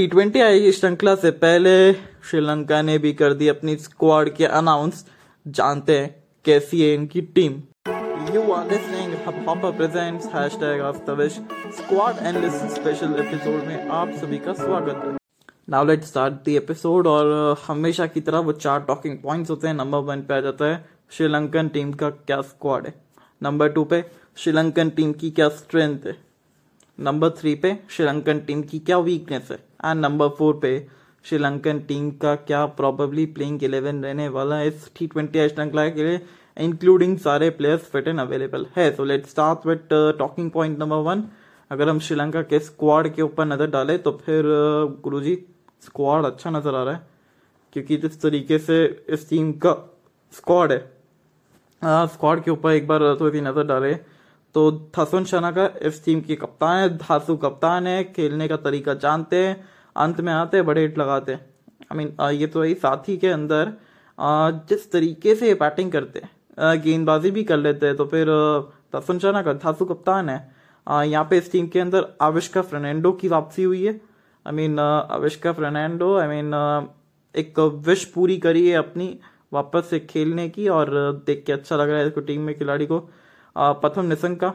T twenty I श्रृंखला से पहले श्रीलंका ने भी कर दी अपनी स्क्वाड के अनाउंस जानते हैं कैसी है इनकी team are listening Hopper presents hashtag Astavish Squad Endless special episode में आप सभी का स्वागत है। Now let start the episode और हमेशा की तरह वो चार टॉकिंग पॉइंट्स होते हैं। नंबर वन पे आ जाता है श्रीलंकन टीम का क्या स्क्वाड है। नंबर टू पे श्रीलंकन टीम की क्या स्ट्रेंथ है। नंबर थ्री पे श्रीलंकन टीम की क्या वीकनेस है? एंड नंबर फोर पे श्रीलंकन टीम का क्या प्रॉबली प्लेइंग इलेवन रहने वाला है इस टी ट्वेंटी श्रृंखला के लिए इंक्लूडिंग सारे प्लेयर्स फिट एंड अवेलेबल है। So let start with talking point number one अगर हम श्रीलंका के स्क्वाड के ऊपर नज़र डालें तो फिर uh, गुरुजी स्क्वाड अच्छा नज़र आ रहा है क्योंकि जिस तरीके से इस टीम का स्क्वाड है स्क्वाड uh, के ऊपर एक बार थोड़ी नज़र डाले। तो थसुन शना का इस टीम की कप्तान है धासु कप्तान है, खेलने का तरीका जानते हैं, अंत में आते हैं, बड़े हिट लगाते हैं। आई मीन ये तो यही साथी के अंदर जिस तरीके से बैटिंग करते हैं गेंदबाजी भी कर लेते हैं तो फिर थसुन शना का धासु कप्तान है। यहाँ पे इस टीम के अंदर आविष्का फर्नैंडो की वापसी हुई है। I mean Avishka Fernando I mean एक विश पूरी करी है अपनी, वापस से खेलने की, और देख के अच्छा लग रहा है इसको टीम में खिलाड़ी को। प्रथम निसंग का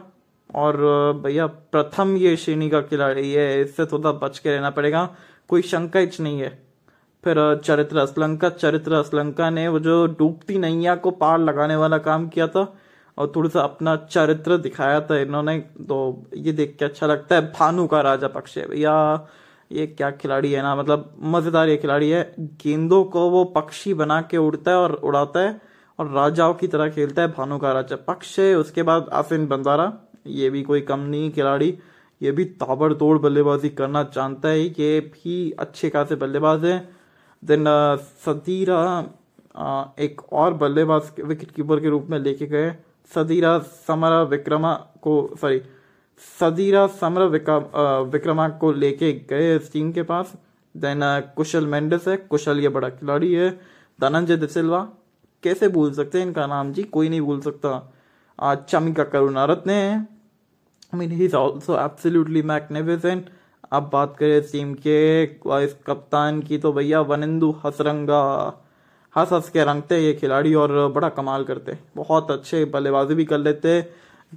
और भैया, प्रथम ये श्रेणी का खिलाड़ी है, इससे थोड़ा बच के रहना पड़ेगा। कोई शंका ही नहीं है। फिर चरित्र असलंका चरित्र असलंका ने वो जो डूबती नैया को पार लगाने वाला काम किया था और थोड़ा सा अपना चरित्र दिखाया था इन्होंने तो ये देख के अच्छा लगता है। भानु का राजा पक्ष है, भैया, ये क्या खिलाड़ी है ना मतलब मज़ेदार ये खिलाड़ी है। गेंदों को वो पक्षी बना के उड़ता है और उड़ाता है। और राजाओं की तरह खेलता है भानु का राजा। पक्ष है, उसके बाद आसिन बंदारा। ये भी कोई कम नहीं, खिलाड़ी। ये भी ताबड़तोड़ बल्लेबाजी करना जानता है ये भी अच्छे खासे बल्लेबाज है। देन सदीरा एक और बल्लेबाज विकेट कीपर के रूप में लेके गए। सदीरा समरा विक्रमा को सॉरी सदीरा समर विक्रमा को लेके गए इस टीम के पास। देन कुशल मेंडिस है। कुशल ये बड़ा खिलाड़ी है। धनंजय दिसिल्वा कैसे भूल सकते हैं इनका नाम जी? कोई नहीं भूल सकता। आज चमिका करुणारत्न है। I mean he is also absolutely magnificent अब बात करें टीम के, वाइस कप्तान की तो भैया वनिंदु हसरंगा। हंस हंस के रंगते ये खिलाड़ी और बड़ा कमाल करते बहुत अच्छे बल्लेबाजी भी कर लेते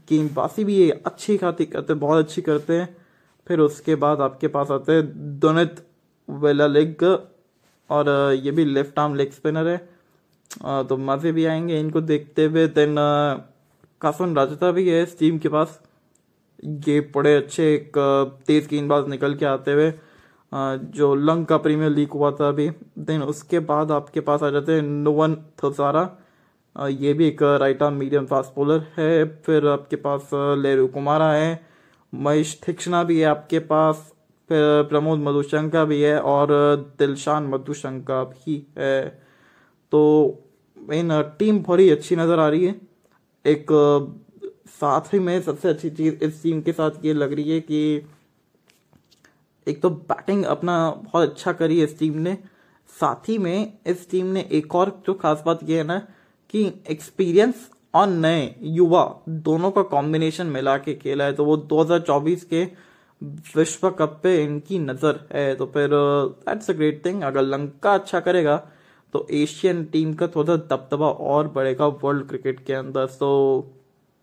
गेंदबाजी भी ये अच्छी खाती करते बहुत अच्छी करते हैं। फिर उसके बाद आपके पास आते हैं दोनित वेला लेग और ये भी लेफ़्ट आर्म लेग स्पिनर है। तो मज़े भी आएँगे इनको देखते हुए। देन कासन राजता भी है इस टीम के पास। ये बड़े अच्छे एक तेज गेंदबाज निकल के आते हुए जो लंग का प्रीमियर लीग हुआ था अभी। देन उसके बाद आपके पास आ जाते हैं नोवन थसारा ये भी एक right arm medium fast bowler है। फिर आपके पास लेरू कुमारा है। महेश थिक्षणा भी है आपके पास। फिर प्रमोद मधुशंका भी है और दिलशान मधुशंका भी है। तो इन टीम बड़ी अच्छी नज़र आ रही है। एक साथ ही में सबसे अच्छी चीज़ इस टीम के साथ ये लग रही है कि एक तो बैटिंग अपना बहुत अच्छा करी इस टीम ने। साथ ही में इस टीम ने एक और जो खास बात यह है ना कि एक्सपीरियंस और नए युवा दोनों का कॉम्बिनेशन मिला के खेला है। तो वो 2024 के विश्व कप पे इनकी नज़र है। तो फिर दैट्स अ ग्रेट थिंग अगर लंका अच्छा करेगा तो एशियन टीम का थोड़ा दबदबा और बढ़ेगा वर्ल्ड क्रिकेट के अंदर। So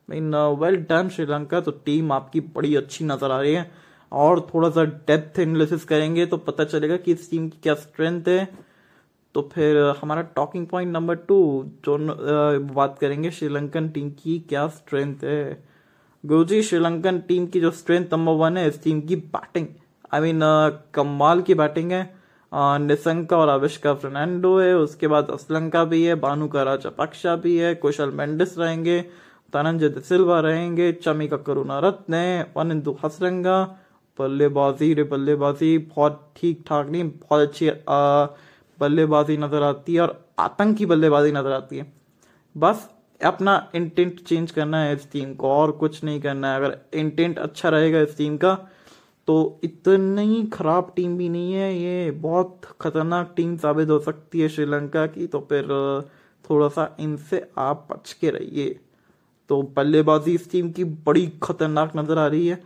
mean well done Sri Lanka. तो टीम आपकी बड़ी अच्छी नज़र आ रही है। और थोड़ा सा डेप्थ एनालिसिस करेंगे तो पता चलेगा कि इस टीम की क्या स्ट्रेंथ है। तो फिर हमारा टॉकिंग पॉइंट नंबर टू जो बात करेंगे श्रीलंकन टीम की क्या स्ट्रेंथ है। गुरुजी, श्रीलंकन टीम की जो स्ट्रेंथ नंबर वन है, इस टीम की बैटिंग आई मीन कमाल की बैटिंग है। निसंका और आविष्का फर्नांडो है, उसके बाद असलंका भी है, बानू का राजा पक्षा भी है, कुशल मेंडिस रहेंगे धनंजय सिल्वा रहेंगे चमिका करुणा रत्न वनिंदु हसरंगा, बल्लेबाजी रे, बल्लेबाजी, बहुत ठीक ठाक नहीं बहुत अच्छी बल्लेबाजी नज़र आती है और आतंकी बल्लेबाजी नज़र आती है। बस अपना इंटेंट चेंज करना है इस टीम को, और कुछ नहीं करना है। अगर इंटेंट अच्छा रहेगा इस टीम का तो इतनी खराब टीम भी नहीं है ये बहुत खतरनाक टीम साबित हो सकती है श्रीलंका की। तो फिर थोड़ा सा इनसे आप बच के रहिए। तो बल्लेबाजी इस टीम की बड़ी खतरनाक नज़र आ रही है।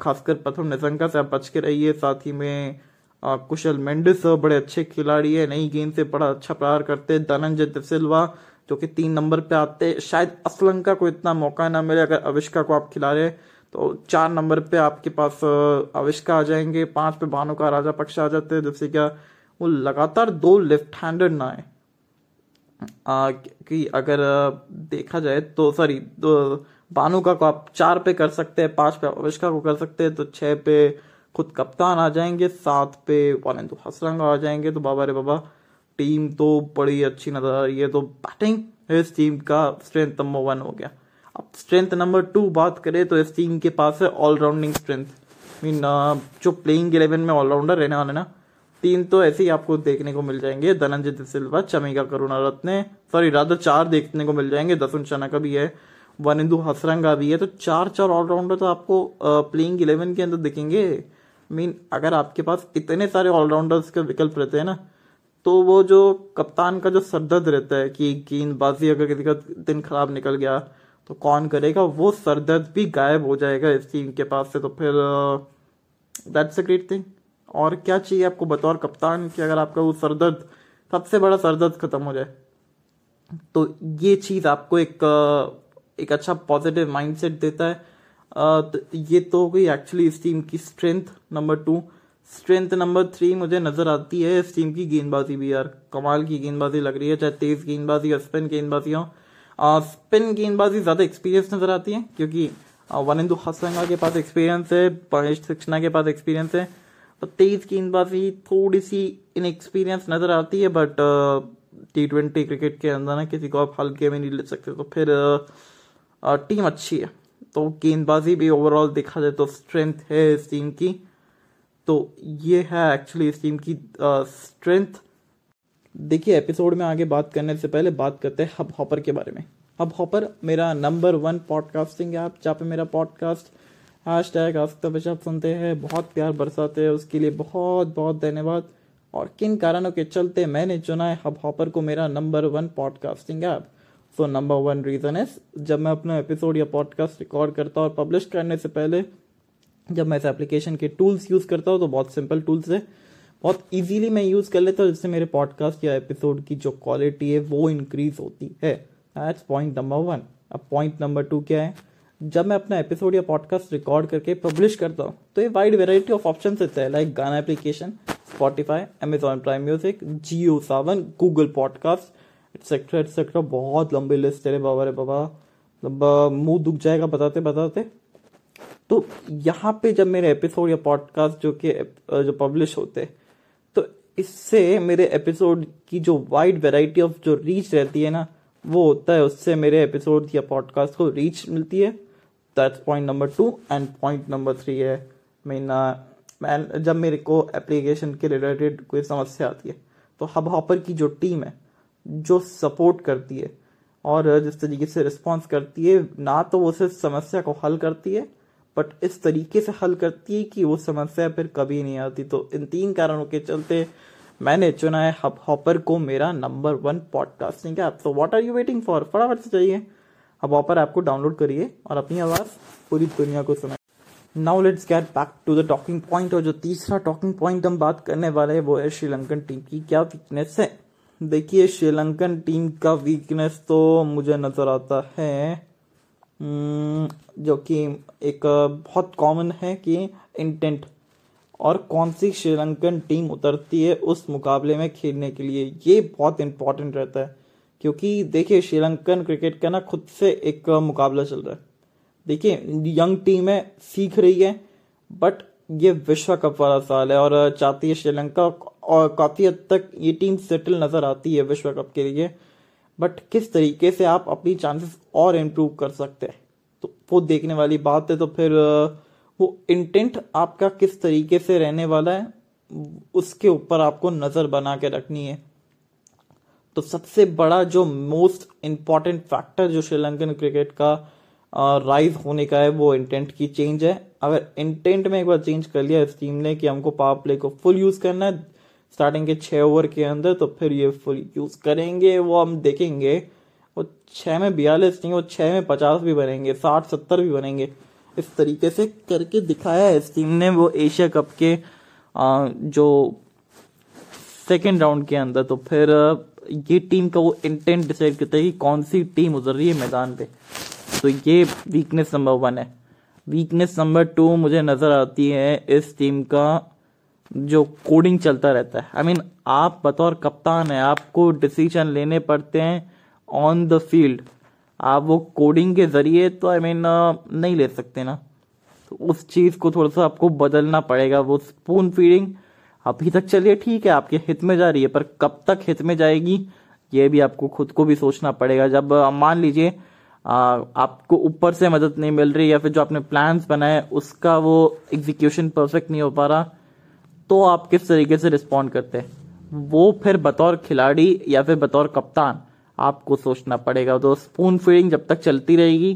खासकर प्रथम निशंका से आप बच के रहिए। साथ ही में आ, कुशल मेंडिस बड़े अच्छे खिलाड़ी है नई गेंद से बड़ा अच्छा प्रहार करते हैं। धनंजय दिसिल्वा जो कि तीन नंबर पे आते शायद असलंका को इतना मौका ना मिले अगर अविष्का को आप खिला रहे तो चार नंबर पे आपके पास अविष्का आ जाएँगे। पाँच पे भानु का राजा पक्ष आ जाते हैं। जिससे क्या वो लगातार दो लेफ़्ट हैंडेड ना आए। कि अगर देखा जाए तो सॉरी तो बानु का को आप चार पे कर सकते हैं, पाँच पे अविष्का को कर सकते हैं तो छह पे खुद कप्तान आ जाएँगे, सात पे वालेंदु हसरंगा आ जाएँगे। तो बाबा रे बाबा, टीम तो बड़ी अच्छी नज़र आ रही है। तो बैटिंग इस टीम का स्ट्रेंथ नंबर वन हो गया। अब स्ट्रेंथ नंबर टू बात करें तो इस टीम के पास है ऑलराउंडिंग स्ट्रेंथ मीन जो प्लेइंग इलेवन में ऑलराउंडर रहने वाले ना, तीन तो ऐसे ही आपको देखने को मिल जाएँगे। धनंजय सिल्वा चमिका करुणा रत्ने सॉरी राधा चार देखने को मिल जाएँगे। दसुन चना का भी है। वनिंदु हसरंगा भी है। तो चार चार ऑलराउंडर तो आपको प्लेइंग इलेवन के अंदर दिखेंगे। मीन अगर आपके पास इतने सारे ऑलराउंडर्स के विकल्प रहते हैं ना तो वो जो कप्तान का जो सरदर्द रहता है कि गेंदबाजी अगर किसी का दिन खराब निकल गया तो कौन करेगा? वो सरदर्द भी गायब हो जाएगा इस टीम के पास से तो फिर दैट्स अ ग्रेट थिंग और क्या चाहिए आपको बतौर कप्तान कि अगर आपका वो सरदर्द सबसे बड़ा सरदर्द खत्म हो जाए। तो ये चीज़ आपको एक एक अच्छा पॉजिटिव माइंडसेट देता है। तो ये तो गई एक्चुअली इस टीम की strength number two strength number three मुझे नज़र आती है इस टीम की गेंदबाजी भी, यार। कमाल की गेंदबाजी लग रही है, चाहे तेज गेंदबाजी या स्पिन गेंदबाजी हो स्पिन गेंदबाजी ज़्यादा एक्सपीरियंस नज़र आती है क्योंकि वनिंदु हसंगा के पास एक्सपीरियंस है महेश शिक्षणा के पास एक्सपीरियंस है तो तेज गेंदबाजी थोड़ी सी इन एक्सपीरियंस नज़र आती है बट टी ट्वेंटी क्रिकेट के अंदर ना किसी को आप हल्के में नहीं ले सकते तो फिर आ, टीम अच्छी है। तो गेंदबाजी भी ओवरऑल देखा जाए तो स्ट्रेंथ है इस टीम की। तो ये है एक्चुअली इस टीम की स्ट्रेंथ देखिए एपिसोड में आगे बात करने से पहले बात करते हैं हब हॉपर के बारे में। हब हॉपर मेरा नंबर वन पॉडकास्टिंग ऐप जहाँ पे मेरा पॉडकास्ट हैश टैग आप सुनते हैं, बहुत प्यार बरसाते हैं, उसके लिए बहुत बहुत धन्यवाद। और किन कारणों के चलते मैंने चुना है हब हॉपर को मेरा number one podcasting app so number one reason है जब मैं अपना एपिसोड या पॉडकास्ट रिकॉर्ड करता हूँ और पब्लिश करने से पहले, जब मैं इस एप्लीकेशन के टूल्स यूज़ करता हूँ तो बहुत सिंपल टूल्स है। बहुत इजीली मैं यूज़ कर लेता हूँ जिससे मेरे पॉडकास्ट या एपिसोड की जो क्वालिटी है, वो इंक्रीज होती है। दैट्स पॉइंट नंबर वन अब पॉइंट नंबर टू क्या है? जब मैं अपना एपिसोड या पॉडकास्ट रिकॉर्ड करके पब्लिश करता हूँ तो ये वाइड वेराइटी ऑफ़ ऑप्शन देता है like Gaana application Spotify Amazon Prime music Jio Saavn Google podcast etcetera etcetera बहुत लंबी लिस्ट है बाबा, रे बाबा। मतलब मुँह दुख जाएगा बताते बताते। तो यहाँ पे जब मेरे एपिसोड या पॉडकास्ट जो कि जो पब्लिश होते तो इससे मेरे एपिसोड की जो वाइड वेराइटी ऑफ़ जो रीच रहती है ना, वो होता है, उससे मेरे एपिसोड या पॉडकास्ट को रीच मिलती है। That's point number two and point number three है। मीन मैं, जब मेरे को एप्लीकेशन के रिलेटेड कोई समस्या आती है तो हब हॉपर की जो टीम है, जो सपोर्ट करती है, और जिस तरीके से रिस्पॉन्स करती है, ना तो वो सिर्फ़ समस्या को हल करती है बट इस तरीके से हल करती है कि वो समस्या फिर कभी नहीं आती। तो इन तीन कारणों के चलते मैंने चुना है हब हॉपर को मेरा नंबर वन पॉडकास्टिंग ऐप तो what are you waiting for फटाफट से चाहिए हब हॉपर ऐप को डाउनलोड करिए और अपनी आवाज़ पूरी दुनिया को सुनाए now let's get back to the talking point और जो तीसरा टॉकिंग पॉइंट हम बात करने वाले हैं वो है श्रीलंकन टीम की क्या वीकनेस है। देखिए, श्रीलंकन टीम का वीकनेस तो मुझे नज़र आता है जो कि एक बहुत कॉमन है कि इंटेंट और कौन सी श्रीलंकन टीम उतरती है उस मुकाबले में खेलने के लिए, ये बहुत इंपॉर्टेंट रहता है। क्योंकि देखिए, श्रीलंकन क्रिकेट का ना खुद से एक मुकाबला चल रहा है। देखिए यंग टीम है, सीख रही है बट ये विश्व कप वाला साल है और चाहती है श्रीलंका और काफ़ी हद तक ये टीम सेटल नज़र आती है विश्व कप के लिए। बट किस तरीके से आप अपनी चांसेस और इम्प्रूव कर सकते हैं? तो वो देखने वाली बात है तो फिर वो इंटेंट आपका किस तरीके से रहने वाला है, उसके ऊपर आपको नज़र बना के रखनी है। तो सबसे बड़ा जो मोस्ट इंपॉर्टेंट फैक्टर जो श्रीलंकन क्रिकेट का राइज होने का है, वो इंटेंट की चेंज है। अगर इंटेंट में एक बार चेंज कर लिया इस टीम ने कि हमको पावर प्ले को फुल यूज़ करना है स्टार्टिंग के छह ओवर के अंदर तो फिर ये फुल यूज़ करेंगे वो हम देखेंगे। वो छह में बयालीस नहीं वो छह में पचास भी बनेंगे साठ सत्तर भी बनेंगे। इस तरीके से करके दिखाया है इस टीम ने वो एशिया कप के आ, जो सेकेंड राउंड के अंदर। तो फिर ये टीम का वो इंटेंट डिसाइड करता है कि कौन सी टीम उतर रही है मैदान पे। तो ये वीकनेस नंबर वन है। वीकनेस नंबर टू मुझे नज़र आती है इस टीम का जो कोडिंग चलता रहता है। आई I मीन mean, आप बतौर कप्तान है आपको डिसीज़न लेने पड़ते हैं ऑन द फ़ील्ड आप वो कोडिंग के ज़रिए तो आई I मीन mean, नहीं ले सकते ना। तो उस चीज़ को थोड़ा सा आपको बदलना पड़ेगा वो स्पून फीडिंग अभी तक चलिए ठीक है आपके हित में जा रही है पर कब तक हित में जाएगी ये भी आपको खुद को भी सोचना पड़ेगा। जब मान लीजिए आपको ऊपर से मदद नहीं मिल रही या फिर जो आपने प्लान्स बनाए उसका वो एग्जीक्यूशन परफेक्ट नहीं हो पा रहा तो आप किस तरीके से रिस्पॉन्ड करते हैं? वो फिर बतौर खिलाड़ी या फिर बतौर कप्तान आपको सोचना पड़ेगा। तो स्पून फीडिंग जब तक चलती रहेगी,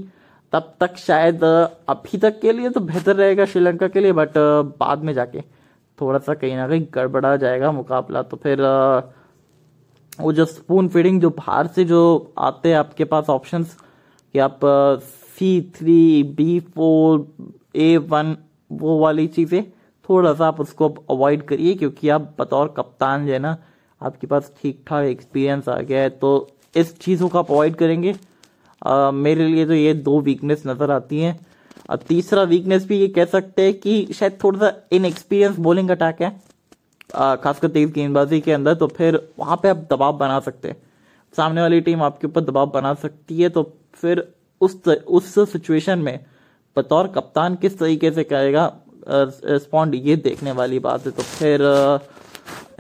तब तक शायद अभी तक के लिए तो बेहतर रहेगा श्रीलंका के लिए बट बाद में जाके थोड़ा सा कहीं ना कहीं गड़बड़ा जाएगा मुकाबला। तो फिर वो जो स्पून फीडिंग जो बाहर से जो आते हैं आपके पास ऑप्शंस कि आप C three B four A one वो वाली चीज़ें थोड़ा सा आप उसको अवॉइड करिए क्योंकि आप बतौर कप्तान जो है ना आपके पास ठीक ठाक एक्सपीरियंस आ गया है तो इस चीज़ों को आप अवॉइड करेंगे। आ, मेरे लिए तो ये दो वीकनेस नज़र आती हैं। और तीसरा वीकनेस भी ये कह सकते हैं कि शायद थोड़ा सा इनएक्सपीरियंस बॉलिंग अटैक है खासकर तेज गेंदबाजी के अंदर तो फिर वहाँ पे आप दबाव बना सकते हैं। सामने वाली टीम आपके ऊपर दबाव बना सकती है तो फिर उस उस सिचुएशन में बतौर कप्तान किस तरीके से करेगा रिस्पॉन्ड ये देखने वाली बात है तो फिर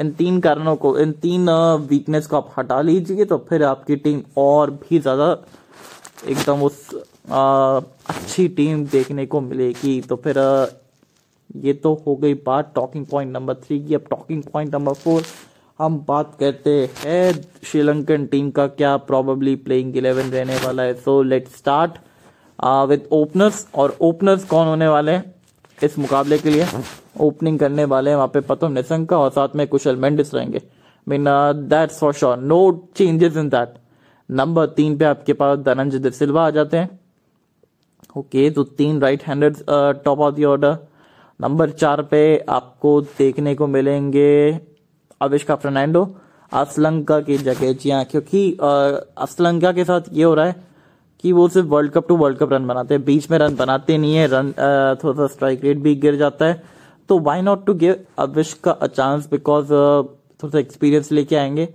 इन तीन कारणों को इन तीन वीकनेस को आप हटा लीजिए तो फिर आपकी टीम और भी ज़्यादा एकदम उस आ, अच्छी टीम देखने को मिलेगी। तो फिर ये तो हो गई बात टॉकिंग पॉइंट नंबर थ्री की। अब टॉकिंग पॉइंट नंबर फोर हम बात करते हैं श्रीलंकन टीम का क्या प्रॉबली प्लेइंग इलेवन रहने वाला है। So let start with openers और ओपनर्स कौन होने वाले हैं? इस मुकाबले के लिए ओपनिंग करने वाले हैं वहाँ पे पतम निशंका और साथ में कुशल मेंडिस रहेंगे। Mean that's for sure no changes in that number तीन पे आपके पास धनंजय दे सिल्वा आ जाते हैं। ओके तो तीन right handed top of the order number चार पे आपको देखने को मिलेंगे अविष्का फर्नांडो। असलंका की जगह जी हाँ क्योंकि असलंका के साथ ये हो रहा है कि वो सिर्फ़ world cup to world cup run बनाते हैं। बीच में रन बनाते नहीं है रन थोड़ा सा स्ट्राइक रेट भी गिर जाता है। तो why not to give Avishka a chance because थोड़ा सा एक्सपीरियंस लेके आएँगे।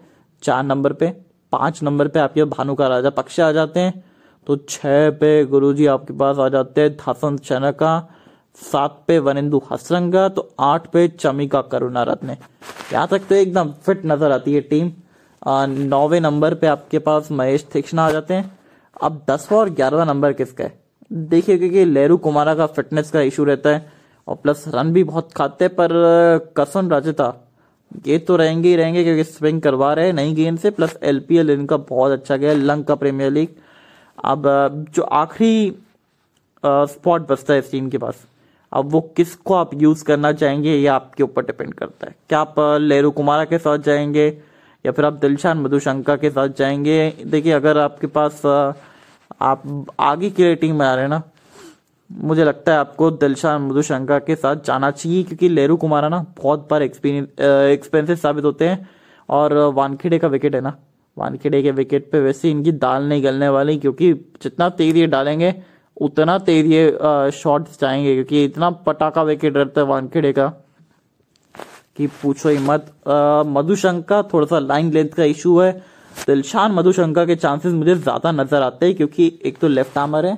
चार नंबर पे, पाँच नंबर पे आपके भानु का राजा पक्ष आ जाते हैं। तो छह पे गुरुजी आपके पास आ जाते हैं धासन चनका सात पे वनिंदु हसरंगा तो आठ पे चमिका करुणा रत्ने यहाँ तक तो एकदम फिट नज़र आती है टीम नौवे नंबर पे आपके पास महेश थिक्ष्णा आ जाते हैं। अब दसवा और ग्यारहवा नंबर किसका है? देखिए, क्योंकि लेरू कुमारा का फिटनेस का इशू रहता है, और प्लस रन भी बहुत खाते पर कसन राजता, ये तो रहेंगे ही रहेंगे, क्योंकि स्विंग करवा रहे हैं, नई गेंद से प्लस एलपीएल इनका बहुत अच्छा गया, लंग का प्रीमियर लीग अब, जो आखिरी स्पॉट बचता है इस टीम के पास, अब वो किसको आप यूज़ करना चाहेंगे, ये आपके ऊपर डिपेंड करता है। क्या आप, लेरू कुमारा के साथ जाएँगे या फिर आप दिलशान मधुशंका के साथ जाएँगे। देखिए, अगर आपके पास आप आगे की रेटिंग में आ रहे हैं ना, मुझे लगता है आपको दिलशान मधुशंका के साथ जाना चाहिए, क्योंकि लेरू कुमारा ना बहुत बार एक्सपेंसिव साबित होते हैं, और वानखेड़े का विकेट है ना, वानखेड़े के विकेट पे वैसे इनकी दाल नहीं गलने वाली, क्योंकि जितना तेज ये डालेंगे, उतना तेज ये शॉट्स जाएँगे, क्योंकि इतना पटाखा विकेट रहता है वानखेड़े का। कि पूछो ही मत। मधुशंका थोड़ा सा लाइन लेंथ का इशू है। दिलशान मधुशंका के चांसेस मुझे ज़्यादा नज़र आते हैं क्योंकि एक तो लेफ़्ट आर्मर है।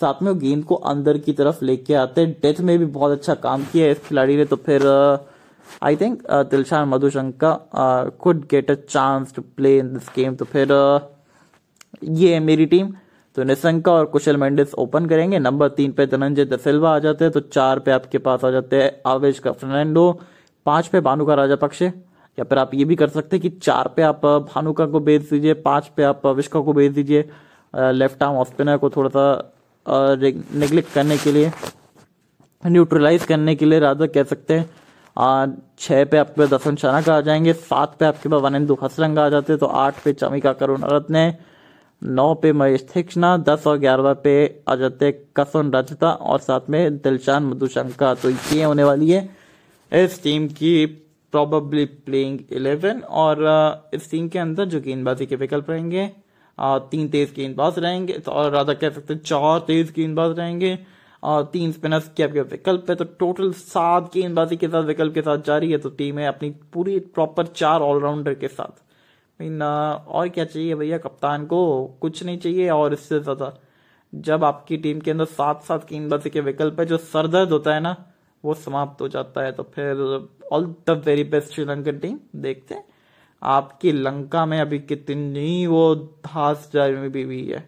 साथ में वो गेंद को अंदर की तरफ़ लेके आते हैं। डेथ में भी बहुत अच्छा काम किया है इस खिलाड़ी ने तो फिर I think Dilshan Madushanka could get a chance to play in this game तो फिर uh, ये है मेरी टीम तो निशंका और कुशल मेंडिस ओपन करेंगे। नंबर तीन पे धनंजय दसिल्वा आ जाते हैं तो चार पे आपके पास आ जाते हैं आवेश का फर्नांडो पाँच पे भानु का राजा पक्ष या फिर आप ये भी कर सकते हैं कि चार पे आप भानुका को भेज दीजिए, पाँच पे आप विश्का को भेज दीजिए लेफ़्ट आर्म ऑफ़ स्पिनर को थोड़ा सा निगलेक्ट करने के लिए न्यूट्रलाइज करने के लिए राजा कह सकते हैं। छह पे आपके पास दसन शाना का आ जाएँगे, सात पे आपके पास वनिंदु हसरंग आ जाते तो आठ पे चमिका करुण रत्ने, नौ पे महेश थिक्ष्णा, दस और ग्यारह पे आ जाते कसन रजता, और साथ में दिलशान मधुशंका। तो ये होने वाली है। इस टीम की प्रॉबली प्लेइंग इलेवन और uh, इस टीम के अंदर जो गेंदबाजी के विकल्प रहेंगे uh, तीन तेज गेंदबाज रहेंगे तो और राधा कह सकते चार तेज गेंदबाज रहेंगे और तीन स्पिनर्स के आपके विकल्प है तो टोटल सात गेंदबाजी के साथ विकल्प के साथ जारी है तो टीम है अपनी पूरी प्रॉपर चार ऑलराउंडर के साथ। मीन और क्या चाहिए भैया? कप्तान को कुछ नहीं चाहिए और इससे ज़्यादा। जब आपकी टीम के अंदर सात सात गेंदबाजी के विकल्प है जो सरदर्द होता है ना वो समाप्त हो जाता है तो फिर all the very best Sri Lankan team देखते हैं। आपकी लंका में अभी कितनी वो धास जारी भी हुई है।